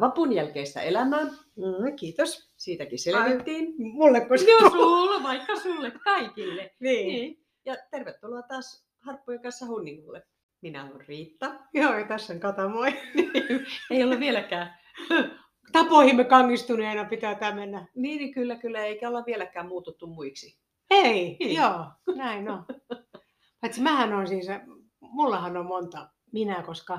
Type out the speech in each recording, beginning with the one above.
vapun jälkeistä elämää. Mm, kiitos. Siitäkin selvittiin. Mulle Joo, sulle, vaikka sulle kaikille. Niin. Niin. Ja tervetuloa taas Harppujen kanssa Hunningulle. Minä olen Riitta. Joo, ja tässä on Kata, moi. Ei ole vieläkään. Tapoihimme kangistuneena pitää tämä mennä. Niin, niin kyllä, kyllä, eikä olla vieläkään muututtu muiksi. Ei, Niin. joo, näin on. Paitsi mähän on siis, mullahan on monta minä, koska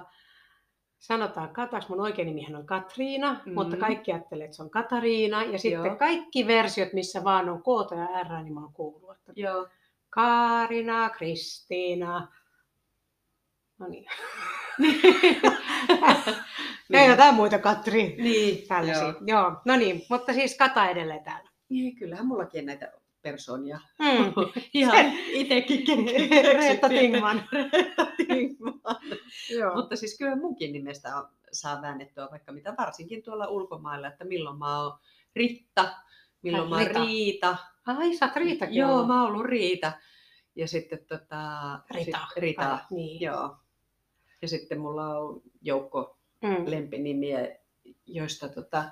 sanotaan Kataks, mun oikein nimihän on Katriina, Mm. mutta kaikki ajattelee, että se on Katariina. Ja sitten Joo. kaikki versiot, missä vaan on K ja R, niin mä oon kuullut. Että Joo. Kaarina, Kristiina. No niin. Ja jotain muita Katri. Niin, Tällaisia. Joo. Joo. No niin, mutta siis Kata edelleen täällä. Niin, kyllähän mullakin näitä persoonia. Mm. Ihan itekin Reetta Tingman. Tingman. Joo. Mutta siis kyllä munkin nimestä saa väännettyä vaikka mitä, varsinkin tuolla ulkomailla, että milloin mä oon Ritta, milloin Ai, mä oon. Riita. Ai, sä oot Riitakin Joo, ollut. mä oon ollut Riita. Ja sitten tota, Rita. Sit, Rita. Ai, niin. Joo. Ja sitten mulla on joukko Mm. lempinimiä, joista tota,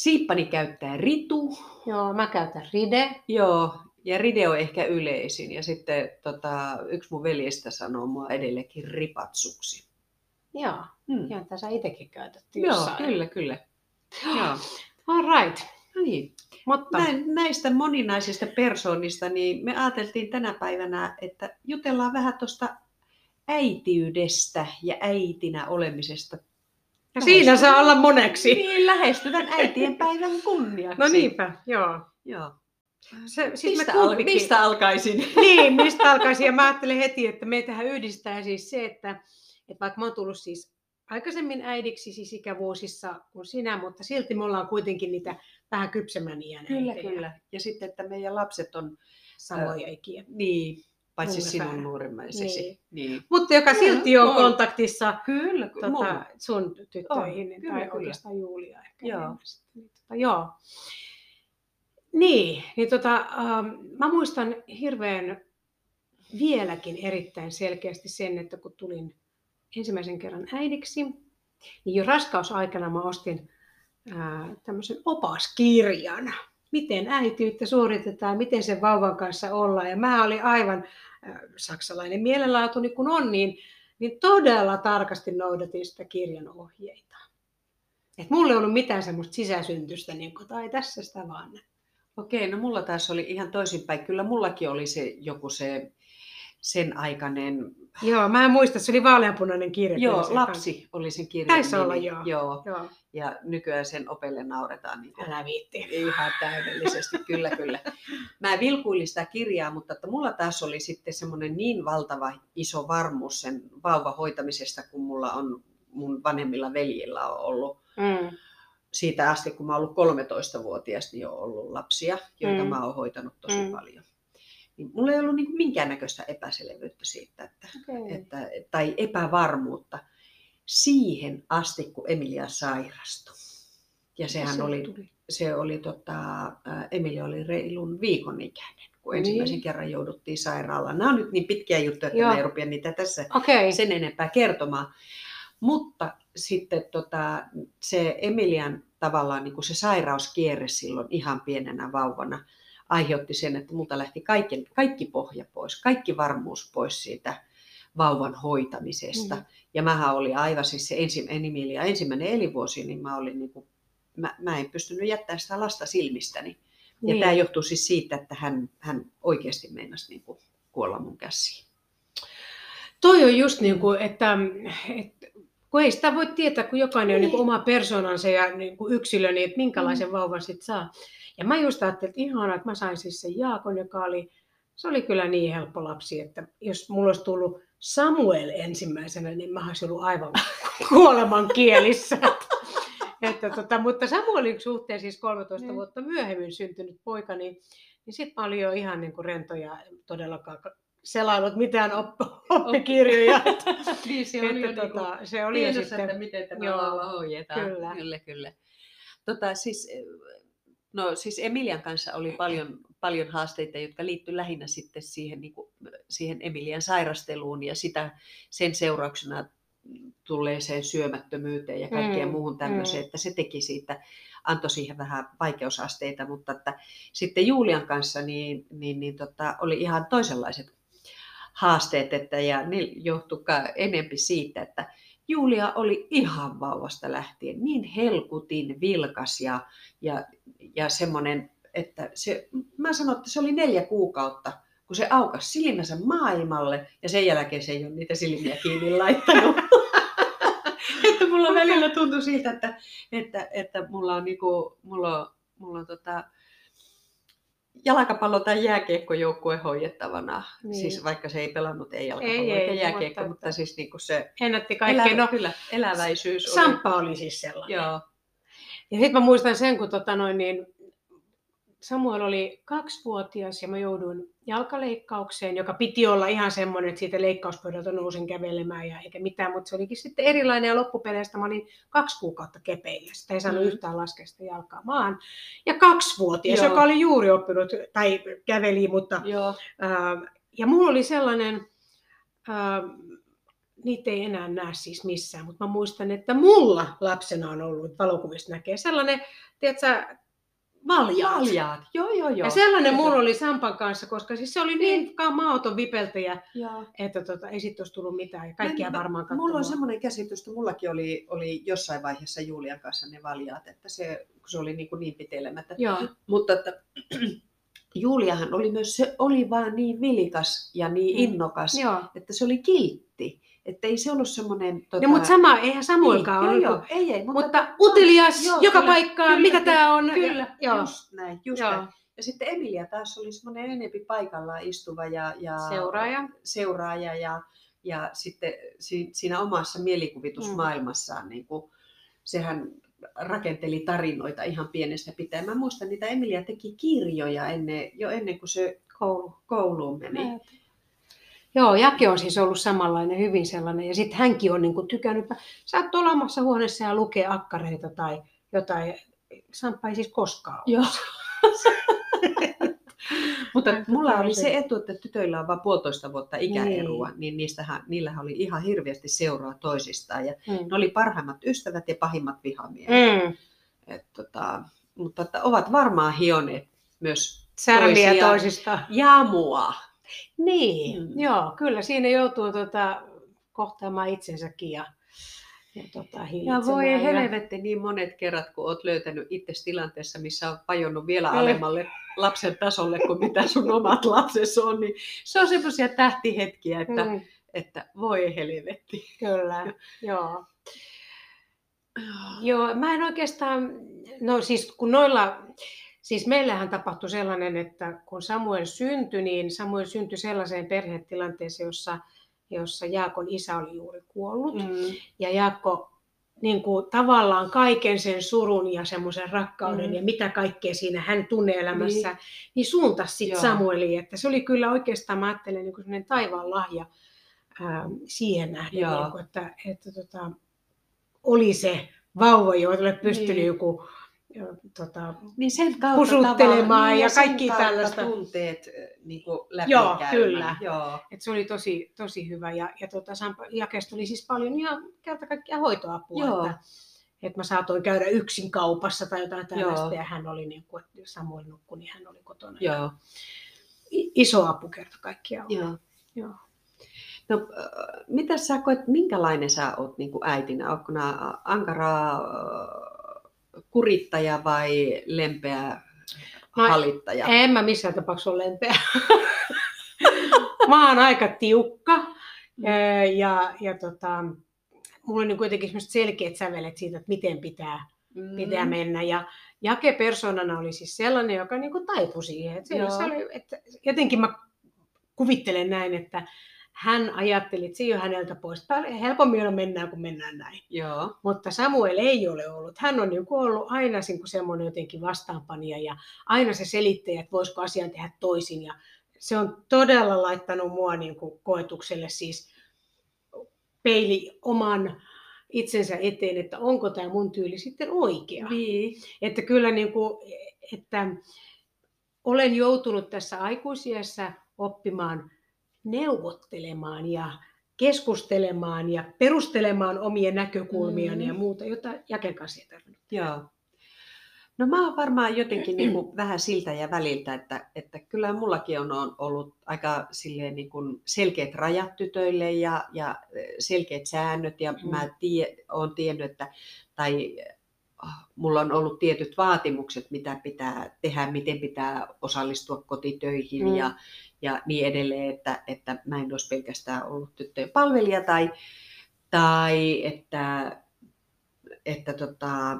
siippani käyttää Ritu. Joo, mä käytän Ride. Joo, ja Ride on ehkä yleisin. Ja sitten tota, yksi mun veljestä sanoo mua edelleenkin Ripatsuksi. Joo, Hmm. ja tässä itsekin Joo, jossain. kyllä, kyllä. Joo. All right. No niin. Mutta Näin, näistä moninaisista persoonista, niin me ajateltiin tänä päivänä, että jutellaan vähän tuosta äitiydestä ja äitinä olemisesta. Ja siinä saa olla moneksi. Niin, lähestytään äitien päivän kunniaksi. No niinpä, joo. Joo. Se, siis Mistä, al- mistä alkaisin? Niin, mistä alkaisin? Ja mä ajattelin heti, että meitähän yhdistää siis se, että, että vaikka mä oon tullut siis aikaisemmin äidiksi siis ikävuosissa kuin sinä, mutta silti me ollaan kuitenkin niitä vähän kypsemmän iän Kyllä, äitejä. kyllä. Ja sitten, että meidän lapset on, Samoja ikiä. niin, paitsi Mun sinun nuorimmaisesi. Niin. Niin. Mutta joka Kyllä, silti on on. kontaktissa Kyllä, tota, sun tyttöihin, On, kyllä, tai kyllä. oikeastaan Julia ehkä. Joo. Niin, tota, joo. Niin, niin tota, ähm, mä muistan hirveän vieläkin erittäin selkeästi sen, että kun tulin ensimmäisen kerran äidiksi, niin jo raskausaikana mä ostin ää, tämmöisen opaskirjan, miten äitiyttä suoritetaan, miten sen vauvan kanssa ollaan. Ja mä olin aivan ää, saksalainen mielenlaatu, niin kun on, niin, niin todella tarkasti noudatin sitä kirjan ohjeita. Et mulla ei ollut mitään semmoista sisäsyntystä, niin kuin, tai tässä sitä vaan. Okei, no mulla taas oli ihan toisinpäin. Kyllä mullakin oli se joku se sen aikainen, Joo, mä en muista, se oli vaaleanpunainen kirja. joo, se lapsi oli sen kirjan Taisi olla, joo. joo. Joo, Ja nykyään sen opelle nauretaan niin älä viitti. ihan täydellisesti, kyllä, kyllä. Mä vilkuilin sitä kirjaa, mutta että mulla taas oli sitten semmoinen niin valtava iso varmuus sen vauvan hoitamisesta, kun mulla on mun vanhemmilla veljillä on ollut Mm. siitä asti, kun mä oon ollut 13-vuotias, niin on ollut lapsia, joita Mm. mä oon hoitanut tosi Mm. paljon. Niin mulla ei ollut niin minkäännäköistä epäselvyyttä siitä, että, Okay. että, tai epävarmuutta siihen asti, kun Emilia sairastui. Ja sehän Se oli, tuli. se oli tota, Emilia oli reilun viikon ikäinen, kun Niin. ensimmäisen kerran jouduttiin sairaalaan. Nämä on nyt niin pitkiä juttuja, että Joo. mä en rupea niitä tässä Okei. sen enempää kertomaan. Mutta sitten tota, se Emilian tavallaan niin kuin se sairauskierre silloin ihan pienenä vauvana aiheutti sen, että multa lähti kaikki, kaikki pohja pois, kaikki varmuus pois siitä vauvan hoitamisesta. Mm. Ja mähän oli aivan siis se ensi, Emilia ensimmäinen elinvuosi, niin mä olin niin kuin, mä, mä en pystynyt jättämään sitä lasta silmistäni. Ja Niin. tämä johtuu siis siitä, että hän, hän oikeasti meinasi niin kuin kuolla mun käsiin. Toi on just niin kuin, että, että kun ei sitä voi tietää, kun jokainen on niin kuin oma persoonansa ja niin kuin yksilö, niin että minkälaisen Mm. vauvan sit saa. Ja mä just ajattelin, että ihanaa, että mä sain siis sen Jaakon, joka oli, se oli kyllä niin helppo lapsi, että jos mulla olisi tullut Samuel ensimmäisenä, niin mä olisin ollut aivan kuoleman kielissä. että tota, mutta Samuelin suhteen siis 13 Niin. vuotta myöhemmin syntynyt poika, niin, niin sitten mä olin jo ihan niin kuin rento ja todellakaan selailut mitään opp- oppikirjoja. niin se että tota, se oli jo tiedossa, että sitten, miten tämä Joo, vauva hoidetaan. kyllä. kyllä, kyllä. Tota, siis, eh, no, siis Emilian kanssa oli paljon, paljon haasteita, jotka liittyi lähinnä sitten siihen, niin kuin, siihen Emilian sairasteluun ja sitä sen seurauksena tulleeseen syömättömyyteen ja kaikkeen Mm, muuhun tämmöiseen, mm. että se teki siitä, antoi siihen vähän vaikeusasteita, mutta että sitten Julian kanssa niin, niin, niin tota, oli ihan toisenlaiset haasteet, että ja ne johtuikaan enempi siitä, että Julia oli ihan vauvasta lähtien niin helkutin vilkas ja, ja, ja semmoinen, että se, mä sanon, että se oli neljä kuukautta, kun se aukas silmänsä maailmalle ja sen jälkeen se ei ole niitä silmiä kiinni laittanut. että mulla välillä tuntui siltä, että, että, että mulla on, niinku, mulla on, mulla on tota, jalkapallo- tai jääkiekkojoukkue hoidettavana. Niin. Siis vaikka se ei pelannut ei jalkapallo Ei, eikä ei, jääkiekko, mutta mutta, siis niinku se Ennätti kaikkea. elä, No, kyllä, eläväisyys oli. Samppa oli siis sellainen. Joo, Ja sitten mä muistan sen, kun tota noin, niin Samuel oli kaksivuotias ja mä jouduin jalkaleikkaukseen, joka piti olla ihan semmoinen, että siitä leikkauspöydältä nousin kävelemään ja eikä mitään, mutta se olikin sitten erilainen ja loppupeleistä mä olin kaksi kuukautta kepeillä. Sitä ei saanut Mm. yhtään laskea sitä jalkaa maan. Ja kaksivuotias, Joo. joka oli juuri oppinut, tai käveli, mutta joo, Ää, ja mulla oli sellainen, ää, niitä ei enää näe siis missään, mutta mä muistan, että mulla lapsena on ollut, valokuvista näkee, sellainen, tiedätkö, valjaat. valjaat. Joo, joo, joo. Ja sellainen mulla oli Sampan kanssa, koska siis se oli niin maaton vipeltäjä, Joo. että tota, ei sitten olisi tullut mitään. Ja kaikkia Mä- varmaan Mulla on katsomaan. semmoinen käsitys, että mullakin oli, oli jossain vaiheessa Julian kanssa ne valjaat, että se, se oli niin, kuin niin pitelemättä. Joo, Mutta että, Juliahan oli myös, se oli vaan niin vilikas ja niin Mm. innokas, joo. että se oli kiltti. Että ei se ollut semmoinen... Tota, No, mutta sama, eihän Samuelkaan niin, ollut. joo, joo, ei, ei, mutta, Mutta utelias Joo, joka kyllä, paikkaan, kyllä, kyllä, tämä on. Kyllä, joo. just näin, just Joo. näin. Ja sitten Emilia taas oli semmoinen enempi paikallaan istuva ja, ja Seuraaja. seuraaja ja, ja sitten si, siinä omassa mielikuvitusmaailmassaan, niin kuin, sehän rakenteli tarinoita ihan pienestä pitäen. Mä muistan, niitä Emilia teki kirjoja ennen, jo ennen kuin se Koulu. kouluun meni. Näet. Joo, Jake on siis ollut samanlainen, hyvin sellainen. Ja sitten hänkin on niinku tykännyt, sä oot tuolla omassa huoneessa ja lukee akkareita tai jotain. Samppa ei siis koskaan ole. Joo. Mutta mulla oli se etu, että tytöillä on vain puolitoista vuotta ikäerua, niin, niin niistähän, niillähän oli ihan hirveästi seuraa toisistaan. Ja Mm. ne oli parhaimmat ystävät ja pahimmat vihamiehet. Mm. Et, tota, mutta että ovat varmaan hioneet myös Särmiä Toisia. toisista. ja mua. Niin, Mm. joo, kyllä siinä joutuu tota, kohtaamaan itsensäkin ja, ja tota, Ja voi helvetti niin monet kerrat, kun olet löytänyt itse tilanteessa, missä on pajonnut vielä Mm. alemmalle lapsen tasolle kuin mitä sun omat lapsesi on, niin se on semmoisia tähtihetkiä, että, Mm, että voi helvetti. kyllä, joo. Joo, mä en oikeastaan, no siis kun noilla, siis meillähän tapahtui sellainen, että kun Samuel syntyi, niin Samuel syntyi sellaiseen perhetilanteeseen, jossa, jossa Jaakon isä oli juuri kuollut. Mm. Ja Jaakko niin kuin, tavallaan kaiken sen surun ja semmoisen rakkauden Mm. ja mitä kaikkea siinä hän tunne-elämässä, niin, niin suuntasi sitten. Samueliin. Että se oli kyllä oikeastaan, mä ajattelen, niin kuin semmoinen taivaan lahja ää, siihen nähden, niin kuin, että, että tota, oli se vauva, joille pystynyt Niin. joku jo, tota, Niin sen kautta Pusuttelemaan tavallaan- ja sen kaikki tällaista. tunteet niin kuin Joo, läpikäymään. kyllä. Joo. että se oli tosi, tosi hyvä. Ja, ja tota, Jakesta oli siis paljon ihan kerta kaikkiaan hoitoapua. Joo. Että, että mä saatoin käydä yksin kaupassa tai jotain tällaista, Joo. ja hän oli, niin kuin, Samuel nukkui, niin hän oli kotona. Ja Joo. Iso apu kerta kaikkiaan. Joo. Joo. No, äh, mitä sä koet, minkälainen sä oot niin kuin äitinä? Oletko nää ankaraa kurittaja vai lempeä No, hallittaja? En mä missään tapauksessa ole lempeä. mä oon aika tiukka. Mm. Ja, ja tota, mulla on niin kuitenkin selkeät sävelet siitä, että miten pitää Mm. pitää mennä. Ja Jake persoonana oli siis sellainen, joka niin kuin taipui siihen. Että se oli, että jotenkin mä kuvittelen näin, että hän ajatteli, että se ei ole häneltä pois. Helpommin on mennään, kun mennään näin. Joo. Mutta Samuel ei ole ollut. Hän on niin ollut aina niin semmoinen jotenkin vastaanpanija ja aina se selittäjä, että voisiko asian tehdä toisin. Ja se on todella laittanut mua niin kuin koetukselle siis peili oman itsensä eteen, että onko tämä mun tyyli sitten oikea. Niin. Että kyllä niin kuin, että olen joutunut tässä aikuisiässä oppimaan neuvottelemaan ja keskustelemaan ja perustelemaan omia näkökulmiaan Mm. ja muuta, jota Jaken kanssa ei tarvinnut. Joo. No mä oon varmaan jotenkin niin kuin vähän siltä ja väliltä, että, että kyllä mullakin on, ollut aika silleen niin kuin selkeät rajat tytöille ja, ja selkeät säännöt ja Mm. mä tie, oon tiennyt, että tai ah, mulla on ollut tietyt vaatimukset, mitä pitää tehdä, miten pitää osallistua kotitöihin Mm. ja, ja niin edelleen, että, että mä en olisi pelkästään ollut tyttöjen palvelija tai, tai että, että tota,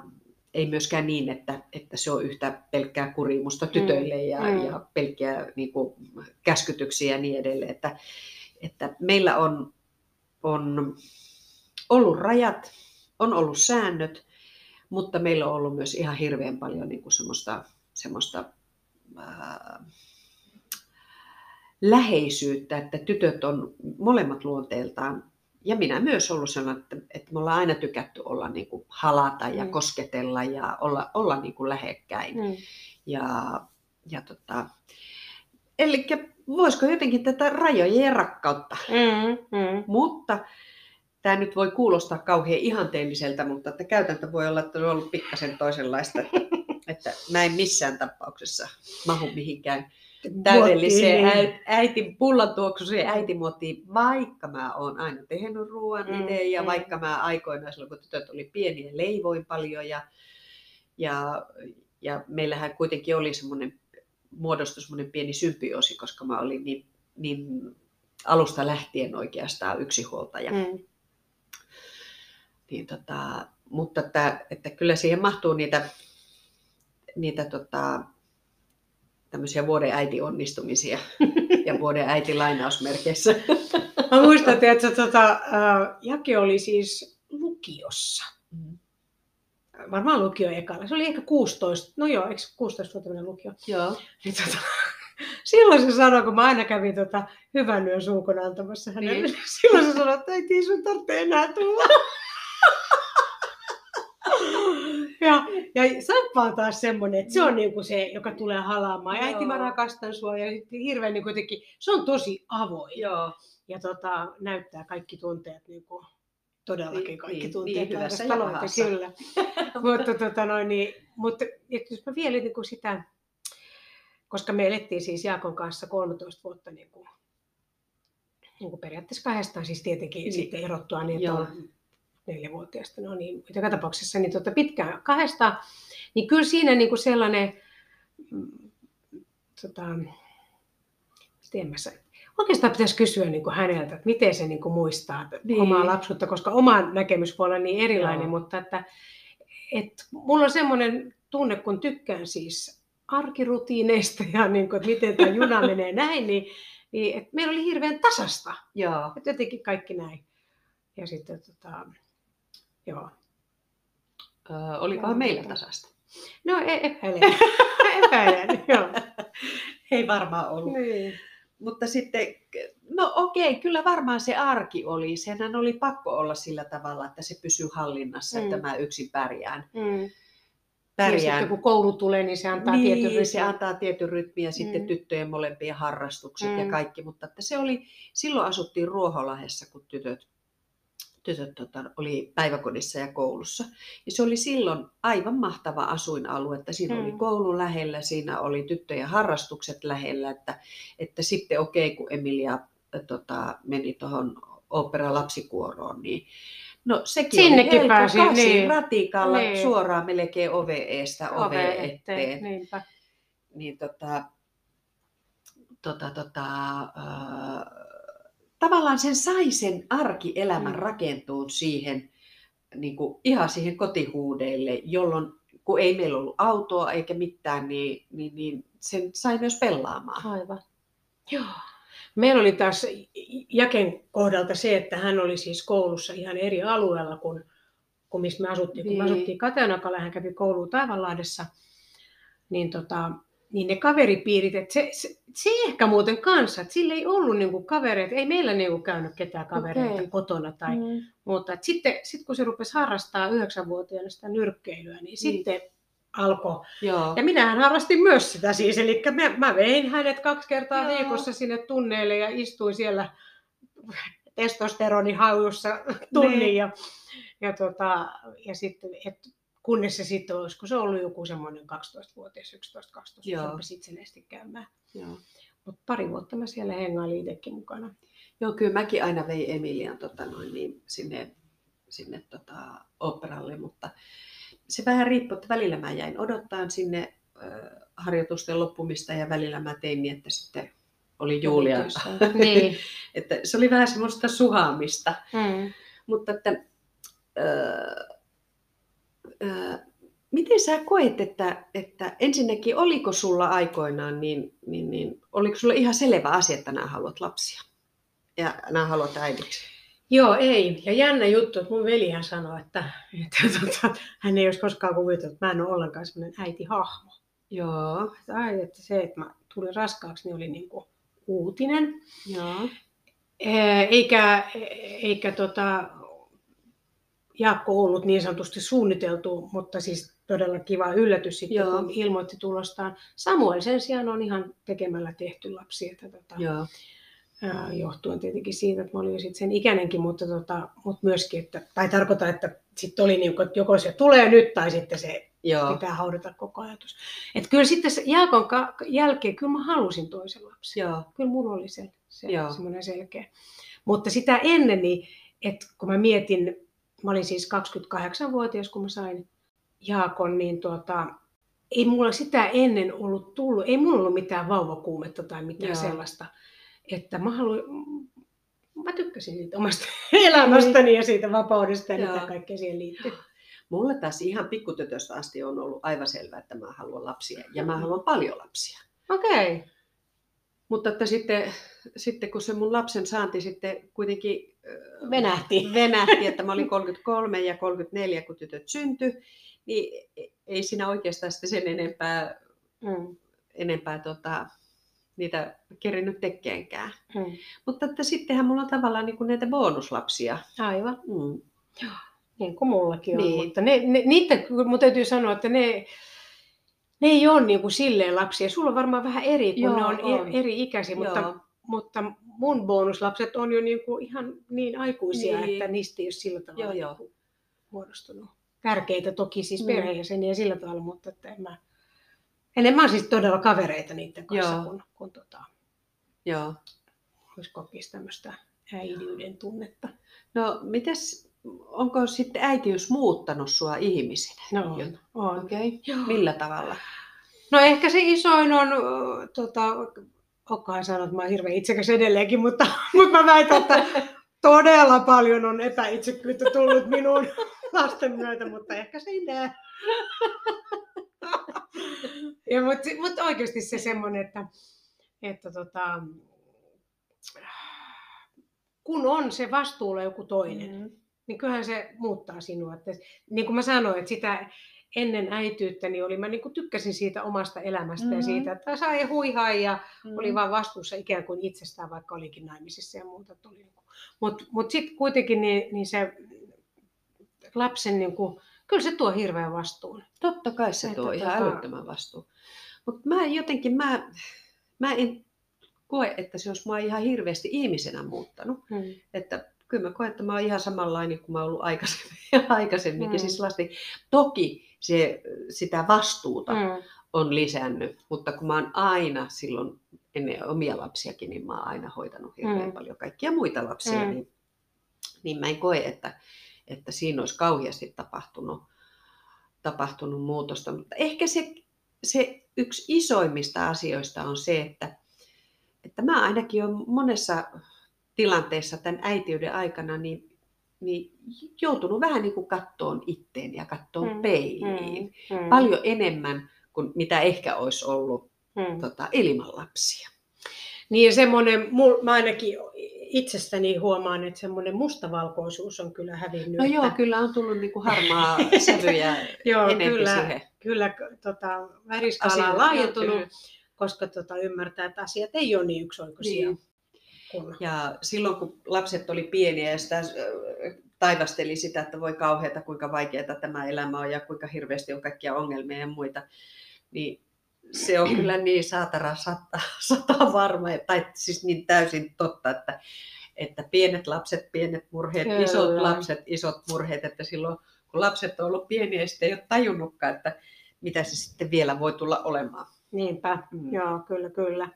ei myöskään niin, että, että se on yhtä pelkkää kurimusta tytöille ja, Mm. ja pelkkiä niin kuin, käskytyksiä ja niin edelleen. Että, että meillä on, on ollut rajat, on ollut säännöt, mutta meillä on ollut myös ihan hirveän paljon niin kuin semmoista, semmoista ää, läheisyyttä, että tytöt on molemmat luonteeltaan, ja minä myös ollut sellainen, että, että me ollaan aina tykätty olla niin kuin halata ja Mm. kosketella ja olla, olla niin kuin lähekkäin. Mm. Ja, ja tota, eli voisiko jotenkin tätä rajojen ja rakkautta Mm, mm. mutta tämä nyt voi kuulostaa kauhean ihanteelliselta, mutta että käytäntö voi olla, että on ollut pikkasen toisenlaista. Että, että mä en missään tapauksessa mahu mihinkään täydelliseen äitin pullan tuoksuiseen äitimuotiin, vaikka mä oon aina tehnyt ruoan Mm, itse ja mm. vaikka mä aikoinaan silloin, kun tytöt oli pieniä, leivoin paljon ja, ja, ja meillähän kuitenkin oli semmoinen, muodostui semmoinen pieni symbioosi, koska mä olin niin, niin alusta lähtien oikeastaan yksinhuoltaja. Mm. Niin tota, mutta että, että kyllä siihen mahtuu niitä, niitä tota, tämmöisiä vuoden äiti onnistumisia ja vuoden äiti lainausmerkeissä. Mä muistan, että tota, äh, Jake oli siis lukiossa. Mm. Varmaan lukio ekalla. Se oli ehkä 16. No joo, eikö 16 vuotta lukio? Joo. Niin tota, silloin se sanoi, kun mä aina kävin tota, hyvän yön suukon antamassa hänelle, niin. silloin se sanoi, että ei sun tarvitse enää tulla. ja, ja Samppa on taas semmoinen, että se on niinku se, joka tulee halaamaan. Ja äiti, mä rakastan sua. Ja sitten hirveän niinku jotenkin, se on tosi avoin. Joo. Ja tota, näyttää kaikki tunteet niinku, todellakin Niin, kaikki niin, tunteet. niin, hyvässä ja pahassa. Kyllä. mutta, tota, noin, niin, mutta jos mä vielä niin kuin sitä, koska me elettiin siis Jaakon kanssa 13 vuotta niin kuin, niin kuin periaatteessa kahdestaan siis tietenkin Niin. sitten erottua niin, että Joo. on neljävuotiaasta, no niin, joka tapauksessa niin tota pitkään kahdesta, niin kyllä siinä niin kuin sellainen, mm, tota, miten mä sanoin, oikeastaan pitäisi kysyä niin kuin häneltä, että miten se niin kuin muistaa niin. omaa lapsuutta, koska oma näkemys voi olla niin erilainen, Joo. mutta että, että mulla on semmoinen tunne, kun tykkään siis arkirutiineista ja niin kuin, että miten tämä juna menee näin, niin, niin että meillä oli hirveän tasasta. Joo. Että jotenkin kaikki näin. Ja sitten tota, joo. Ö, olikohan Joo, meillä tasasta? No e- epäilen. epäilen, joo. Ei varmaan ollut. Niin. Mutta sitten, no okei, kyllä varmaan se arki oli. Senhän oli pakko olla sillä tavalla, että se pysyy hallinnassa, Mm. että mä yksin pärjään. Mm. Ja pärjään. sitten kun koulu tulee, niin se antaa niin, tietyn rytmin. se antaa tietyn rytmin ja sitten Mm. tyttöjen molempien harrastukset ja Mm. kaikki. Mutta että se oli, silloin asuttiin Ruoholahdessa, kun tytöt, tytöt tota, oli päiväkodissa ja koulussa. Ja se oli silloin aivan mahtava asuinalue, että siinä Mm. oli koulu lähellä, siinä oli tyttöjen harrastukset lähellä, että, että sitten okei, kun Emilia tota, meni tuohon opera lapsikuoroon, niin No sekin Sinnekin oli helppo pääsi, niin. ratikalla Niin. suoraan melkein ove eestä ove, Ove eteen. eteen, niinpä. Niin tota, tota, tota, äh, tavallaan sen sai sen arkielämän Mm. rakentuun siihen, niin kuin ihan siihen kotihuudeille, jolloin kun ei meillä ollut autoa eikä mitään, niin, niin, niin sen sai myös pelaamaan. Aivan. Joo. Meillä oli taas Jaken kohdalta se, että hän oli siis koulussa ihan eri alueella kuin, kuin missä me asuttiin. Kun me Niin. asuttiin Kateonakalla, hän kävi koulua Taivanlahdessa, niin, tota, niin ne kaveripiirit, että se, se, se ehkä muuten kanssa, että sillä ei ollut niinku kavereita, ei meillä niinku käynyt ketään kavereita Okei. kotona tai Mm. mutta et sitten sit kun se rupesi harrastaa yhdeksänvuotiaana sitä nyrkkeilyä, niin, niin. sitten alkoi. Joo. Ja minähän harrastin myös sitä siis, eli mä, mä vein hänet kaksi kertaa Joo. viikossa sinne tunneille ja istuin siellä testosteroni haujussa tunnin Niin. ja, ja, tota, ja sitten, et, kunnes se sitten, olisiko se ollut joku semmoinen 12-vuotias, 11-12, Joo. se rupesi itsenäisesti käymään. Joo. Mutta pari vuotta mä siellä hengailin itsekin mukana. Joo, kyllä mäkin aina vein Emilian tota, noin, niin, sinne, sinne tota, operalle, mutta se vähän riippui, että välillä mä jäin odottaa sinne ö, harjoitusten loppumista ja välillä mä tein niin, että sitten oli Julia. niin. että se oli vähän semmoista suhaamista, Mm. mutta että, ö, miten sä koet, että, että ensinnäkin oliko sulla aikoinaan, niin, niin, niin oliko sulla ihan selvä asia, että nämä haluat lapsia ja nämä haluat äidiksi? Joo, ei. Ja jännä juttu, että mun velihän sanoi, että, että tota, hän ei olisi koskaan kuvitellut, että mä en ole ollenkaan sellainen äitihahmo. Joo, Että, ai, että se, että mä tulin raskaaksi, niin oli niin kuin uutinen. joo. Eikä, eikä tota, Jaakko ollut niin sanotusti suunniteltu, mutta siis todella kiva yllätys sitten, Joo. kun ilmoitti tulostaan. Samuel sen sijaan on ihan tekemällä tehty lapsi, että tota, Joo, ää, johtuen tietenkin siitä, että mä olin jo sit sen ikäinenkin, mutta, tota, mutta myöskin, että, tai tarkoitan, että sitten oli niin että joko se tulee nyt tai sitten se joo, pitää haudata koko ajatus. Että kyllä sitten Jaakon ka- jälkeen, kyllä mä halusin toisen lapsen. joo, Kyllä mulla oli se, se semmoinen selkeä. Mutta sitä ennen, niin, että kun mä mietin, mä olin siis 28-vuotias, kun mä sain Jaakon, niin tuota, ei mulla sitä ennen ollut tullut, ei mulla ollut mitään vauvakuumetta tai mitään Joo. sellaista, että mä haluin, mä tykkäsin siitä omasta elämästäni ja siitä vapaudesta ja Joo. mitä kaikkea siihen liittyy. Mulle taas ihan pikkutytöstä asti on ollut aivan selvää, että mä haluan lapsia ja mä haluan paljon lapsia. Okei. Okay. Mutta että sitten, sitten kun se mun lapsen saanti sitten kuitenkin Venähti. venähti, että mä olin 33 ja 34, kun tytöt syntyi, niin ei siinä oikeastaan sitten sen enempää, Mm. enempää tota, niitä kerinyt tekeenkään. Mm. Mutta että sittenhän mulla on tavallaan niin kuin näitä bonuslapsia. Aivan. Mm. Niin kuin mullakin on, Niin. mutta ne, ne, niitä, mun täytyy sanoa, että ne, ne ei ole niin kuin silleen lapsia. Sulla on varmaan vähän eri, kun Joo, ne on, on. E- eri ikäisiä, mutta, Joo. Mutta mun bonuslapset on jo niin kuin ihan niin aikuisia, Niin. että niistä ei ole sillä tavalla Joo, joo. kuin muodostunut. Tärkeitä toki siis Mm. perheenjäseniä sillä tavalla, mutta että en mä, enemmän siis todella kavereita niiden kanssa, Joo. kun, kun tota, Joo. olisi kokisi tämmöistä äidiyden tunnetta. No, mites, onko sitten äitiys muuttanut sua ihmisenä? No, on. Okei. Okay. Joo. Millä tavalla? No ehkä se isoin on, tota, Okkahan sanoo, että mä oon hirveän itsekäs edelleenkin, mutta, mutta mä väitän, että todella paljon on epäitsekyyttä tullut minuun lasten myötä, mutta ehkä se ei näe. Ja, mutta, mutta oikeasti se semmoinen, että, että tota, kun on se vastuulla joku toinen, Mm. niin kyllähän se muuttaa sinua. Että, niin kuin mä sanoin, että sitä ennen äityyttä niin oli, mä niin kuin tykkäsin siitä omasta elämästä mm-hmm. ja siitä, että sai huihaa ja Mm. oli vaan vastuussa ikään kuin itsestään, vaikka olikin naimisissa ja muuta. Mutta niin mut, mut sitten kuitenkin niin, niin se lapsen, niin kuin, kyllä se tuo hirveän vastuun. Totta kai se Että tuo ihan tota- älyttömän vastuu. Mutta mä jotenkin, mä, mä en koe, että se olisi mua ihan hirveästi ihmisenä muuttanut. Mm. Että kyllä mä koen, että mä oon ihan samanlainen kuin mä oon ollut aikaisemmin, aikaisemminkin. Mm. Siis lasti. Toki se, sitä vastuuta. Mm. on lisännyt, mutta kun mä oon aina silloin ennen omia lapsiakin, niin mä oon aina hoitanut hirveän Mm. paljon kaikkia muita lapsia, Mm. niin, niin mä en koe, että, että siinä olisi kauheasti tapahtunut, tapahtunut muutosta. Mutta ehkä se, se yksi isoimmista asioista on se, että, että mä ainakin olen monessa tilanteessa tämän äitiyden aikana niin, niin joutunut vähän niin kuin kattoon itteen ja kattoon Mm. peiliin. Mm. Paljon enemmän kuin mitä ehkä olisi ollut Mm. tota, ilman lapsia. Niin ja semmoinen, mä ainakin itsestäni huomaan, että semmoinen mustavalkoisuus on kyllä hävinnyt. No joo, että, kyllä on tullut niin kuin harmaa sävyjä Joo, kyllä. siihen. kyllä tota, väriskaala on laajentunut, koska tota, ymmärtää, että asiat ei ole niin yksioikoisia. Niin. Kun... Ja silloin kun lapset oli pieniä ja sitä taivasteli sitä, että voi kauheata, kuinka vaikeaa tämä elämä on ja kuinka hirveästi on kaikkia ongelmia ja muita, niin se on kyllä niin saatana sata, sata varma, tai siis niin täysin totta, että, että pienet lapset, pienet murheet, Kyllä. isot lapset, isot murheet, että silloin kun lapset on ollut pieniä, sitten ei ole tajunnutkaan, että mitä se sitten vielä voi tulla olemaan. Niinpä, Mm. joo, kyllä, kyllä.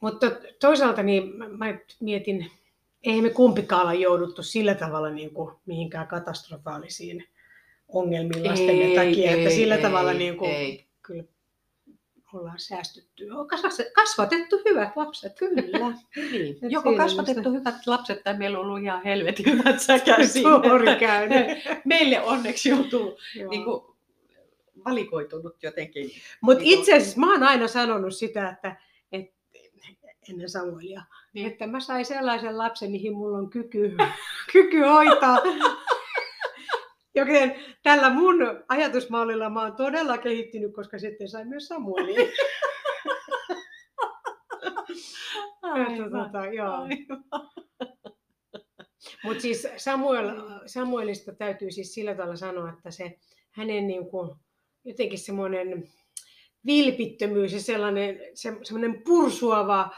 Mutta toisaalta niin mä- nyt mietin, eihän me kumpikaan olla jouduttu sillä tavalla niin kuin mihinkään katastrofaalisiin ongelmiin lastemme takia, että sillä tavalla niin kuin ei. kyllä ollaan säästytty. On kasva- kasvatettu hyvät lapset. Kyllä, niin. Et Joko kasvatettu hyvät lapset tai meillä on ollut ihan helvetin hyvät säkä siinä. Suuri että käynyt. Meille onneksi joutuu Joo. niin kuin, valikoitunut jotenkin. Mutta Niin itse asiassa mä oon aina sanonut sitä, että ennen Samuelia, Niin. että mä sain sellaisen lapsen, mihin mulla on kyky, kyky hoitaa. Joten tällä mun ajatusmallilla mä oon todella kehittynyt, koska sitten sain myös Samuelia. Että tota, joo. Mutta siis Samuel, Samuelista täytyy siis sillä tavalla sanoa, että se hänen niin kuin, jotenkin semmoinen vilpittömyys ja sellainen se, semmoinen pursuava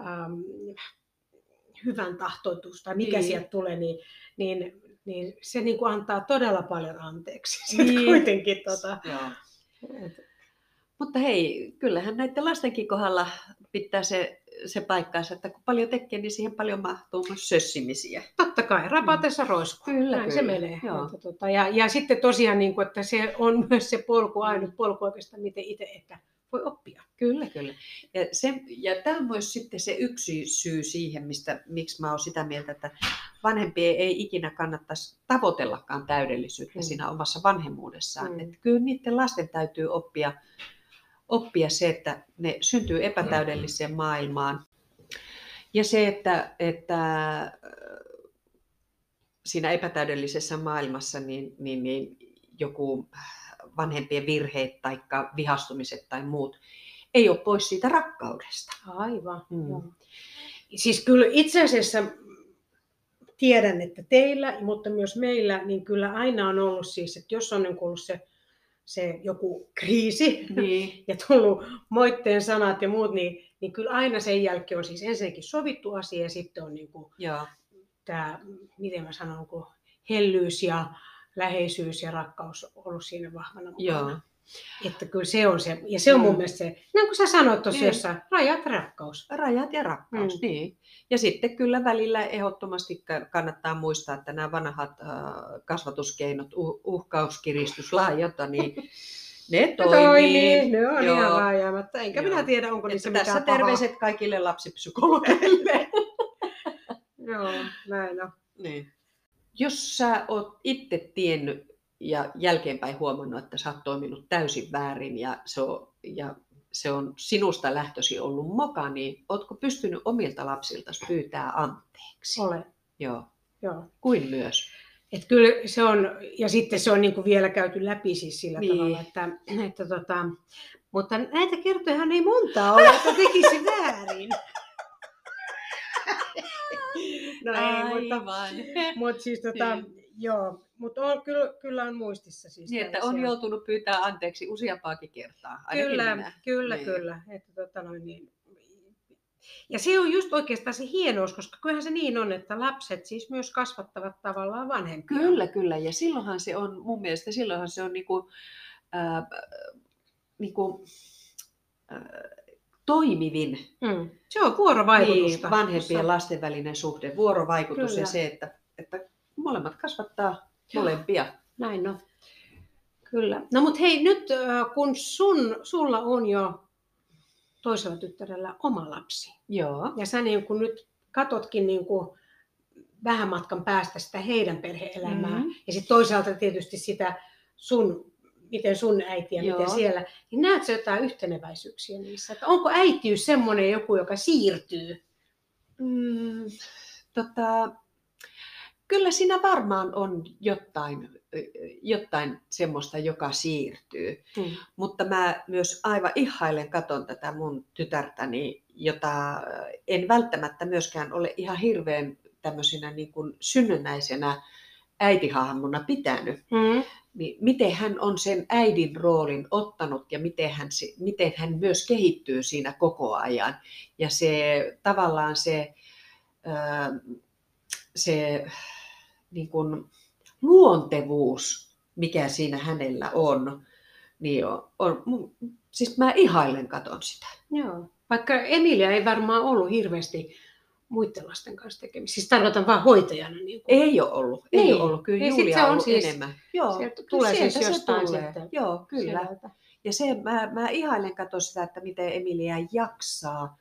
ähm, hyvän tahtoitus tai mikä Niin. sieltä tulee, niin, niin, niin se niin kuin antaa todella paljon anteeksi. Niin. Niin. kuitenkin, tota, Joo. et, Mutta hei, kyllähän näiden lastenkin kohdalla pitää se, se paikkaansa, että kun paljon tekee, niin siihen paljon mahtuu myös sössimisiä. totta kai, rapatessa roiskuu. Kyllä, Näin se kyllä. menee. Joo. Että, tota, ja, ja sitten tosiaan, niin kuin, että se on myös se polku, ainut polku oikeastaan, miten itse ehkä voi oppia. Kyllä, kyllä. Ja, se, ja tämä on myös sitten se yksi syy siihen, mistä, miksi mä oon sitä mieltä, että vanhempien ei ikinä kannattaisi tavoitellakaan täydellisyyttä Mm. siinä omassa vanhemmuudessaan. Mm. Että kyllä niiden lasten täytyy oppia, oppia se, että ne syntyy epätäydelliseen maailmaan. Ja se, että, että äh, siinä epätäydellisessä maailmassa niin, niin, niin joku vanhempien virheet tai vihastumiset tai muut ei ole pois siitä rakkaudesta. Aivan. Mm. Joo. Siis kyllä itse asiassa tiedän, että teillä, mutta myös meillä, niin kyllä aina on ollut siis, että jos on niin ollut se, se joku kriisi Niin. ja tullut moitteen sanat ja muut, niin, niin kyllä aina sen jälkeen on siis ensinnäkin sovittu asia ja sitten on niin kuin tämä, miten mä sanon, kun hellyys ja läheisyys ja rakkaus ollut siinä vahvana mukana. Joo. Että kyllä se on se, ja se on mun Mm. mielestä se, niin kuin sä sanoit tuossa Niin. jossain, rajat rakkaus. Rajat ja rakkaus, Mm. niin. Ja sitten kyllä välillä ehdottomasti ka- kannattaa muistaa, että nämä vanhat äh, kasvatuskeinot, uh, uhkaus, kiristys, lahjota, niin ne toimii. ne on Joo. ihan vääjäämättä. Enkä Joo. minä tiedä, onko niissä tässä mitään pahaa. terveiset kaikille lapsipsykologeille. Joo, näin on. niin. Jos sä oot itse tiennyt ja jälkeenpäin huomannut, että sä oot toiminut täysin väärin ja se on, ja se on sinusta lähtösi ollut moka, niin ootko pystynyt omilta lapsilta pyytää anteeksi? Olen. Joo. Joo. Kuin myös. Et kyllä se on, ja sitten se on niin kuin vielä käyty läpi siis sillä Niin. tavalla, että, että tota, mutta näitä kertojahan ei montaa ole, että tekisi väärin. No ei, mutta, Aivan. mutta siis tota. Joo, mutta on, kyllä, kyllä on muistissa siis Niin, että on joutunut pyytää anteeksi useampaakin kertaa. Kyllä, minä. kyllä, Niin. kyllä. Että, tota, noin, niin. Ja se on just oikeastaan se hienous, koska kyllähän se niin on, että lapset siis myös kasvattavat tavallaan vanhempia. Kyllä, kyllä. Ja silloinhan se on, mun mielestä silloinhan se on niinku, ää, niinku, ää, toimivin Mm. Se on vuorovaikutusta. niin, vanhempien ja lasten välinen suhde, vuorovaikutus Kyllä. ja se, että, että molemmat kasvattaa Joo. molempia. Näin on. Kyllä. No mutta hei, nyt kun sun, sulla on jo toisella tyttärellä oma lapsi, Joo. ja sä niin kun nyt katotkin niin kuin vähän matkan päästä sitä heidän perhe-elämää, Mhm. ja sitten toisaalta tietysti sitä sun, miten sun äiti ja Joo. miten siellä, niin näetkö jotain yhteneväisyyksiä niissä? Että onko äitiys semmoinen joku, joka siirtyy? Mm, tota, kyllä siinä varmaan on jotain, jotain semmoista, joka siirtyy. Mm. Mutta mä myös aivan ihailen katon tätä mun tytärtäni, jota en välttämättä myöskään ole ihan hirveän tämmöisenä niin kuin synnynnäisenä äitihahmona pitänyt. Mm. Niin miten hän on sen äidin roolin ottanut ja miten hän, se- miten hän myös kehittyy siinä koko ajan. Ja se tavallaan se ää, se niin kuin, luontevuus, mikä siinä hänellä on, niin on, on siis mä ihailen katon sitä. Joo. Vaikka Emilia ei varmaan ollut hirveästi muiden lasten kanssa tekemisissä. Siis tarkoitan vain hoitajana. Niin kuin. Ei ole ollut. Ei niin. ole ollut. Kyllä Niin, Julia sit se on ollut siis- enemmän. Joo, Sieltä tulee sieltä siis se jostain tulee. sitten Joo, kyllä. sieltä. Ja se, mä, mä ihailen katsoa sitä, että miten Emilia jaksaa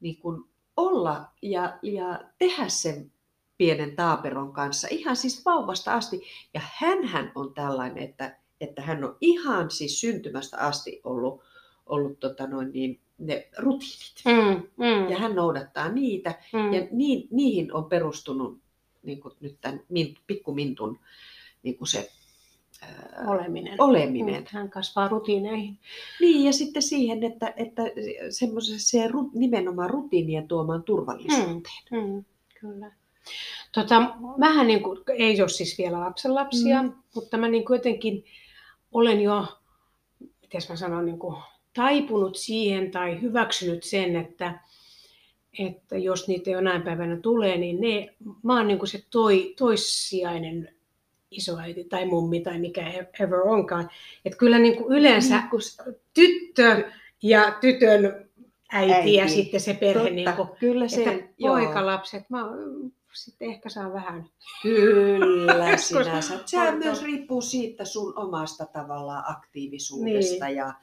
niin kun olla ja, ja tehdä sen pienen taaperon kanssa ihan siis vauvasta asti. Ja hänhän on tällainen, että, että hän on ihan siis syntymästä asti ollut, ollut tota noin niin, ne rutiinit. Mm, mm, Ja hän noudattaa niitä mm. ja niin, niihin on perustunut niin kuin nyt tämän min, pikkumintun niin kuin se ää, oleminen. oleminen. Mm, Hän kasvaa rutiineihin. Niin, ja sitten siihen, että, että se nimenomaan rutiinien tuomaan turvallisuuteen. Mm, kyllä. Tota, mähän niin kuin, ei ole siis vielä lapsenlapsia, Mm. mm. mutta mä niin kuin jotenkin olen jo, miten mä sanon, niin kuin, taipunut siihen tai hyväksynyt sen, että, että jos niitä jonain päivänä tulee, niin ne, mä oon niin kuin se toi, toissijainen isoäiti tai mummi tai mikä ever onkaan. Että kyllä niin kuin yleensä kuin se- tyttö ja tytön äiti, äiti. ja sitten se perhe, Totta, niin kuin, kyllä se, että joo, poikalapset, mä sitten ehkä saan vähän. kyllä sinä saat. Sehän myös riippuu siitä sun omasta tavallaan aktiivisuudesta Niin. ja,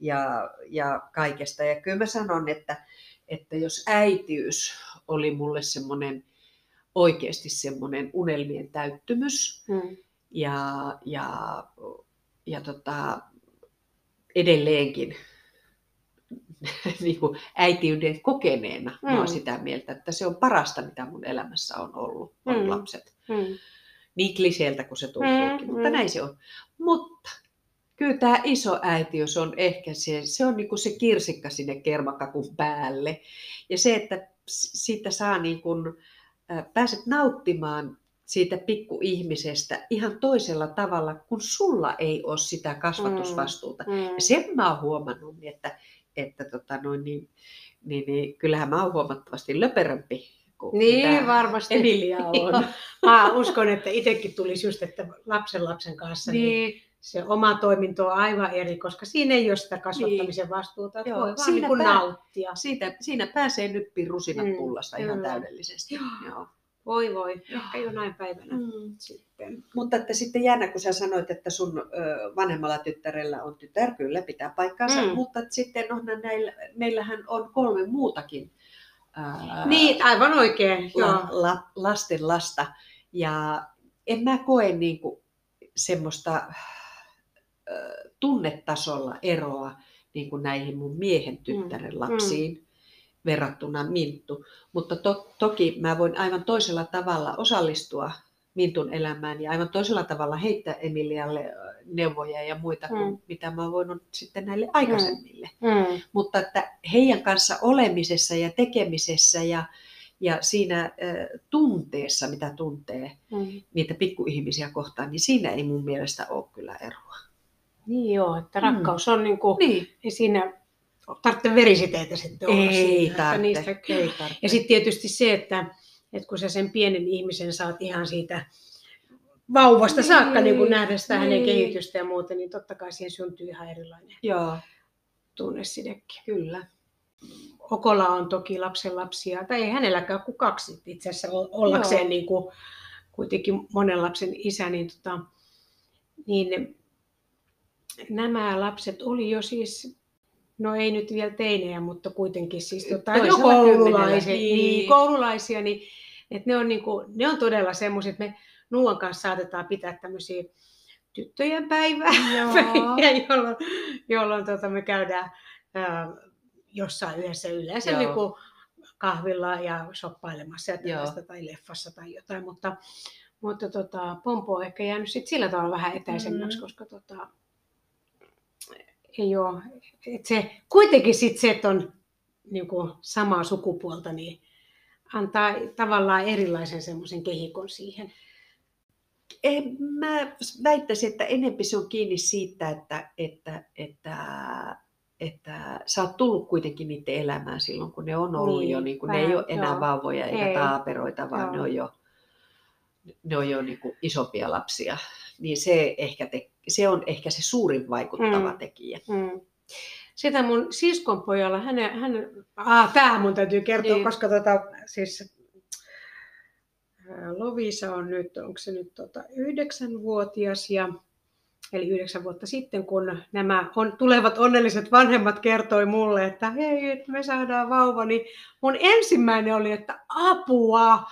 ja, ja kaikesta. Ja kyllä mä sanon, että, että jos äitiys oli mulle semmoinen oikeasti semmoinen unelmien täyttymys, Mm. ja, ja, ja tota, edelleenkin niin kuin äitiyden kokeneena mm. mä oon Mm. sitä mieltä, että se on parasta, mitä mun elämässä on ollut, on Mm. lapset. Mm. Niin kliseeltä kuin se tuntuukin, Mm, mutta mm. näin se on. Mutta kyllä tämä iso äitiys on ehkä se, se on niin kuin se kirsikka sinne kermakakun päälle. Ja se, että siitä saa niin kuin, pääset nauttimaan siitä pikkuihmisestä ihan toisella tavalla, kun sulla ei ole sitä kasvatusvastuuta. Mm. Ja sen mä oon huomannut, että, että tota noin, niin, niin, niin, kyllähän mä oon huomattavasti löperömpi kuin Niin, mitä varmasti. Emilia on. Mä uskon, että itsekin tulisi just, että lapsen lapsen kanssa niin. niin, se oma toiminto on aivan eri, koska siinä ei ole sitä kasvattamisen vastuuta. Että Joo, voi vaan siinä niin pää- nauttia. siitä, siinä pääsee nyppiin rusinat Mm, pullasta ihan kyllä. täydellisesti. Joo. Voi voi, ehkä jonain päivänä Mm. sitten. Mutta että sitten jännä, kun sä sanoit, että sun vanhemmalla tyttärellä on tytär, kyllä pitää paikkaansa, Mm. mutta että sitten on näillä, meillähän on kolme muutakin ää, Niin, aivan oikein. Joo. la, la, lasten lasta. Ja en mä koe niin kuin semmoista ö, tunnetasolla eroa niin kuin näihin mun miehen tyttären Mm, lapsiin verrattuna Minttu. Mutta to, toki mä voin aivan toisella tavalla osallistua Mintun elämään ja aivan toisella tavalla heittää Emilialle neuvoja ja muita kuin Mm. mitä mä oon voinut sitten näille aikaisemmille Mm. mutta että heidän kanssa olemisessa ja tekemisessä ja, ja siinä äh, tunteessa, mitä tuntee Mm. niitä pikkuihmisiä kohtaan, niin siinä ei mun mielestä ole kyllä eroa. Niin joo, että rakkaus on niin kuin, Niin, ei siinä tarvitse verisiteitä sitten olla ei siinä, että tarvitse. niistä Ei tarvitse. Ja sitten tietysti se, että, että kun sä sen pienen ihmisen saat ihan siitä vauvasta Niin, saakka niin kun nähdä sitä hänen niin. kehitystä ja muuta, niin totta kai siihen syntyy ihan erilainen Joo, tunnesidekin. kyllä. Okola on toki lapsen lapsia, tai ei hänelläkään kuin kaksi itse asiassa ollakseen Joo. niin kuin, kuitenkin monen lapsen isä, niin, tota, niin nämä lapset oli jo siis, no ei nyt vielä teinejä, mutta kuitenkin siis tota, jo Toisella koululaisia, niin. niin. Koululaisia, niin että ne on, niin kuin, ne on todella semmoiset, me Nuan kanssa saatetaan pitää tämmöisiä tyttöjen päivää, Joo. päiviä, jolloin, jolloin tota, me käydään ää, jossain yhdessä yleensä Joo. niin kuin kahvilla ja shoppailemassa ja tällaista, tai leffassa tai jotain, mutta, mutta tota, Pompo on ehkä jäänyt sit sillä tavalla vähän etäisemmäksi, Mm. koska tota, ei ole, et se, kuitenkin sit se, että on niin kuin samaa sukupuolta, niin antaa tavallaan erilaisen semmoisen kehikon siihen. En, mä väittäisin, että enempi se on kiinni siitä, että, että, että, että sä oot tullut kuitenkin niiden elämään silloin, kun ne on ollut Niin, jo, niin kun ne vähän, ei ole enää joo. vauvoja eikä Ei. taaperoita, vaan Joo. ne on jo, ne on jo niin kuin isompia lapsia. Niin se, ehkä te, se on ehkä se suurin vaikuttava Mm. tekijä. Mm. Sitä mun siskon pojalla, hänen, hänen ah, tämähän mun täytyy kertoa, Niin. koska tota, siis Lovisa on nyt, onko se nyt tota, yhdeksänvuotias ja eli yhdeksän vuotta sitten, kun nämä on, tulevat onnelliset vanhemmat kertoi mulle, että hei, että me saadaan vauva, niin mun ensimmäinen oli, että apua,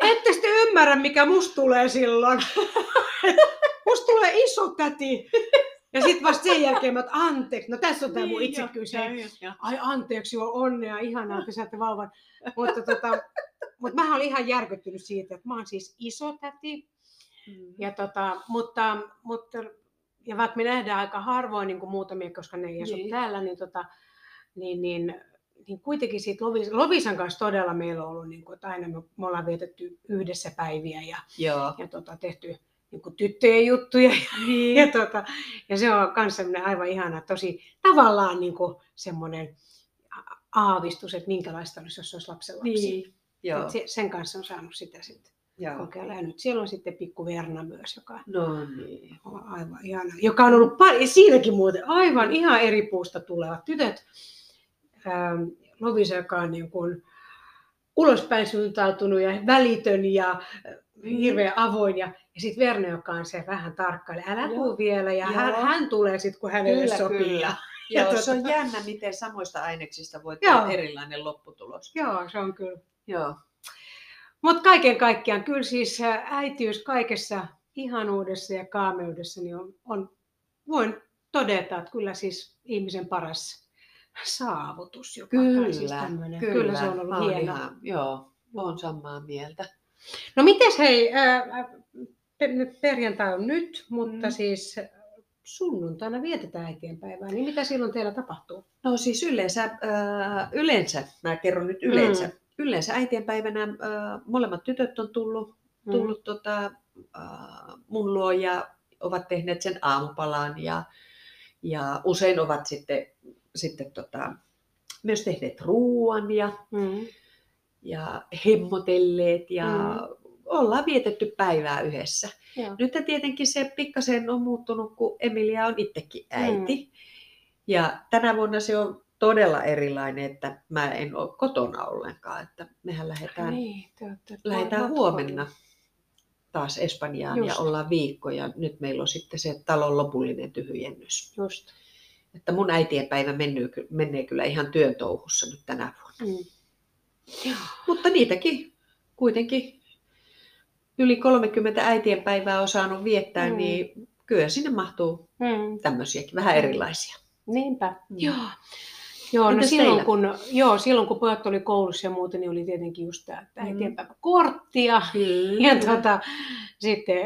ette sitten ymmärrä, mikä musta tulee silloin. musta tulee iso täti. Ja sitten vasta sen jälkeen mä oon, anteeksi, no tässä on tämä mun Niin, joo, joo. Ai anteeksi, joo, onnea, ihanaa, että saatte vauvan. Mutta tota, mut mä olin ihan järkyttynyt siitä, että mä oon siis iso täti. Mm. Ja tota, mutta, mutta, ja vaikka me nähdään aika harvoin niin kuin muutamia, koska ne ei asu Niin. täällä, niin, tota, niin, niin, niin kuitenkin siitä Lovis, Lovisan kanssa todella meillä on ollut, niin kuin, että aina me, me ollaan vietetty yhdessä päiviä ja, Joo. ja tota, tehty niin kuin tyttöjen juttuja. Niin. Ja, tota, ja se on myös semmoinen aivan ihana, tosi tavallaan niin kuin semmoinen aavistus, että minkälaista olisi, jos olisi lapsenlapsi. Niin. Joo. Se, sen kanssa on saanut sitä sitten Joo. kokeilla. Ja nyt siellä on sitten pikku Verna myös, joka No niin. on aivan ihana. Joka on ollut paljon, siinäkin muuten aivan ihan eri puusta tulevat tytöt. Ähm, Lovisa, joka on niin kuin ulospäin suuntautunut ja välitön ja hirveän avoin. Ja, ja sitten Verne, joka on se vähän tarkkaile. Älä Joo. tuu vielä. Ja hän, Joo. hän tulee sitten, kun hänelle Kyllä, sopii. kyllä. Ja, Joo, tota- se on jännä, miten samoista aineksista voi tulla erilainen lopputulos. Joo, se on kyllä. Joo. Mutta kaiken kaikkiaan, kyllä siis äitiys kaikessa ihanuudessa ja kaameudessa, niin on, on, voin todeta, että kyllä siis ihmisen paras saavutus. Joka tai siis Kyllä, kyllä. kyllä se on ollut oon hieno. Ihan, joo, olen samaa mieltä. No mites hei, ä, ä, pe- nyt perjantai on nyt, mutta Mm. siis sunnuntaina vietetään äitienpäivää, niin mitä silloin teillä tapahtuu? No siis yleensä, äh, yleensä, mä kerron nyt yleensä, mm. yleensä äitienpäivänä äh, molemmat tytöt on tullut, Mm. tullut tota, äh, mun luo ja ovat tehneet sen aamupalan ja, ja usein ovat sitten, sitten tota, myös tehneet ruoan ja, Mm. Ja hemmotelleet ja Mm. ollaan vietetty päivää yhdessä. Joo. Nyt tietenkin se pikkasen on muuttunut, kun Emilia on itsekin äiti. Mm. Ja tänä vuonna se on todella erilainen, että mä en ole kotona ollenkaan. Että mehän lähdetään, Niin, te olette lähdetään huomenna taas Espanjaan Just. ja ollaan viikko. Ja nyt meillä on sitten se talon lopullinen tyhjennys. Just. Että mun äitienpäivä menee, ky- menee kyllä ihan työn touhussa nyt tänä vuonna. Mm. Mutta niitäkin kuitenkin yli 30 äitienpäivää on saanut viettää, Mm. mm. niin kyllä sinne mahtuu Mm. tämmöisiäkin, vähän Mm. erilaisia. Niinpä. Mm. Joo. Joo, no silloin teillä? kun, joo, silloin kun pojat oli koulussa ja muuten, niin oli tietenkin just tämä Mm. äitienpäiväkortti ja, Kyllä. ja tota, sitten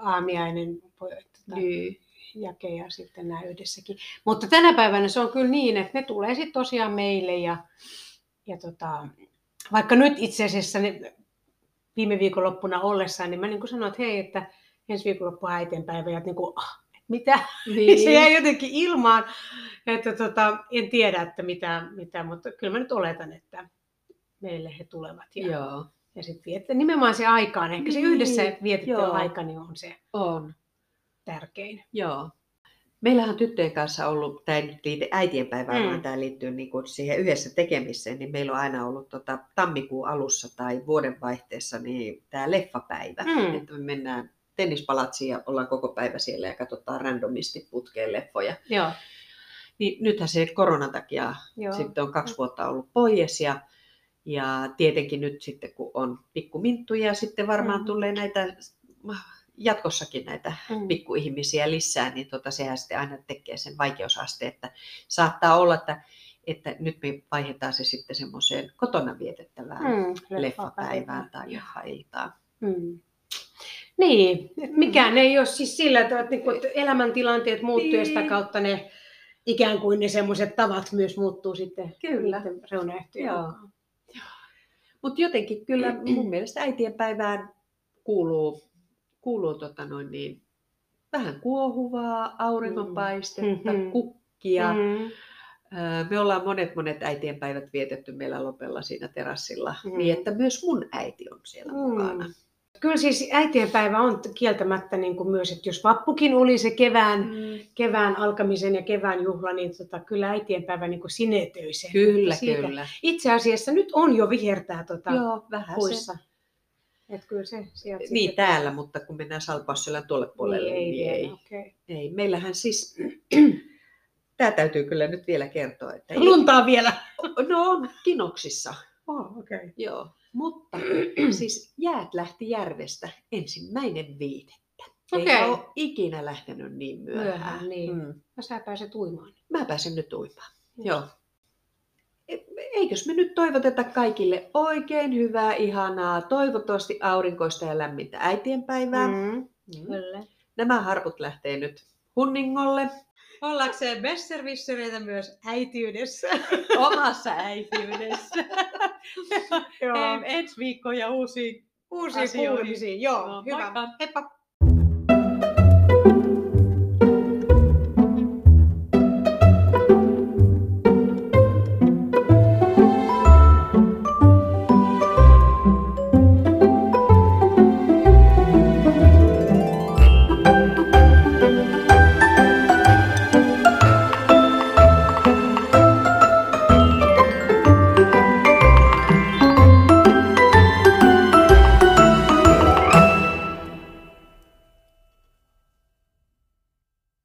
aamiainen pojat tota, Niin. jake ja sitten nämä yhdessäkin. Mutta tänä päivänä se on kyllä niin, että ne tulee sitten tosiaan meille ja, ja tota, vaikka nyt itse asiassa ne, viime viikonloppuna ollessaan, niin mä niin kuin sanoin, että hei, että ensi viikonloppu on äitienpäivä ja niin kuin, ah, mitä, niin. se jäi jotenkin ilmaan. Että tota, en tiedä, että mitä, mitä, mutta kyllä mä nyt oletan, että meille he tulevat. Ja, Joo, ja sitten viettää nimenomaan se aikaan. Ehkä se Niin, yhdessä vietetty joo. aika niin on se on. tärkein. Joo. Meillähän on tyttöjen kanssa ollut, tämä ei nyt liity äitienpäivään, Mm. mm. vaan tämä liittyy niin kuin siihen yhdessä tekemiseen, niin meillä on aina ollut tota, tammikuun alussa tai vuodenvaihteessa niin tämä leffapäivä. Mm. Että me mennään tennispalatsiin ja ollaan koko päivä siellä ja katsotaan randomisti putkeen leffoja. Joo. Niin nythän se koronan takia Joo. sitten on kaksi vuotta ollut pois ja, ja tietenkin nyt sitten kun on pikkuminttuja, sitten varmaan Mm. tulee näitä jatkossakin näitä Mm. pikkuihmisiä lisää, niin tota, sehän sitten aina tekee sen vaikeusasteen, että saattaa olla, että, että nyt me vaihdetaan se sitten semmoiseen kotona vietettävään mm. Mm, leffapäivään tai leffailtaan. Mm. Niin, mikään ei ole siis sillä, että, että niinku, että elämäntilanteet muuttuu ja sitä Niin. kautta ne ikään kuin ne semmoiset tavat myös muuttuu sitten Kyllä. reunaehtojen mukaan. Mutta jotenkin kyllä mun mielestä äitienpäivään kuuluu, kuuluu tota noin niin, vähän kuohuvaa, auringonpaistetta, Mhm. kukkia, Mm. Öö, Me ollaan monet monet äitienpäivät vietetty meillä Lopella siinä terassilla, Mm. niin että myös mun äiti on siellä Mm. mukana. Kyllä siis äitienpäivä on kieltämättä niin kuin myös, että jos vappukin oli se kevään, Mm. kevään alkamisen ja kevään juhla, niin tota, kyllä äitienpäivä niin kuin sinetöi sen. Kyllä, siitä- kyllä. Itse asiassa nyt on jo vihertää tota, Joo, vähän se. Että kyllä se sieltä Niin sitten- täällä, mutta kun mennään Salpausselän tuolle puolelle, niin, ei, niin ei. okei. ei. Meillähän siis, tämä täytyy kyllä nyt vielä kertoa, että ei, Luntaa vielä. no on kinoksissa, Oh, okay. joo. Mutta siis jäät lähti järvestä ensimmäinen viidettä. Okei. Eikä ole ikinä lähtenyt niin myöhään. Myöhään, niin. Mm. Ja sä pääset uimaan. Mä pääsen nyt uimaan. Joo. Eikös me nyt toivoteta kaikille oikein hyvää, ihanaa, toivottavasti aurinkoista ja lämmintä äitienpäivää. Mm. Mm. Kyllä. Nämä harput lähtee nyt hunningolle Ollakseen besservissereitä myös äitiydessä. omassa äitiydessä. Joo. Ensi viikkoon ja asioihin. kuulemisia. Joo, Joo, hyvä. moikka. Heippa.